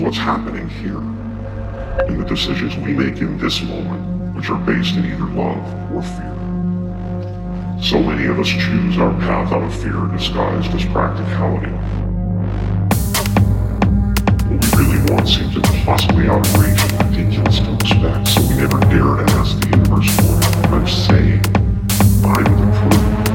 what's happening here. In the decisions we make in this moment, which are based in either love or fear. So many of us choose our path out of fear disguised as practicality. What we really want seems impossibly reach, and ridiculous to expect, so we never dare to ask the universe for it. I'm saying, I'm the proof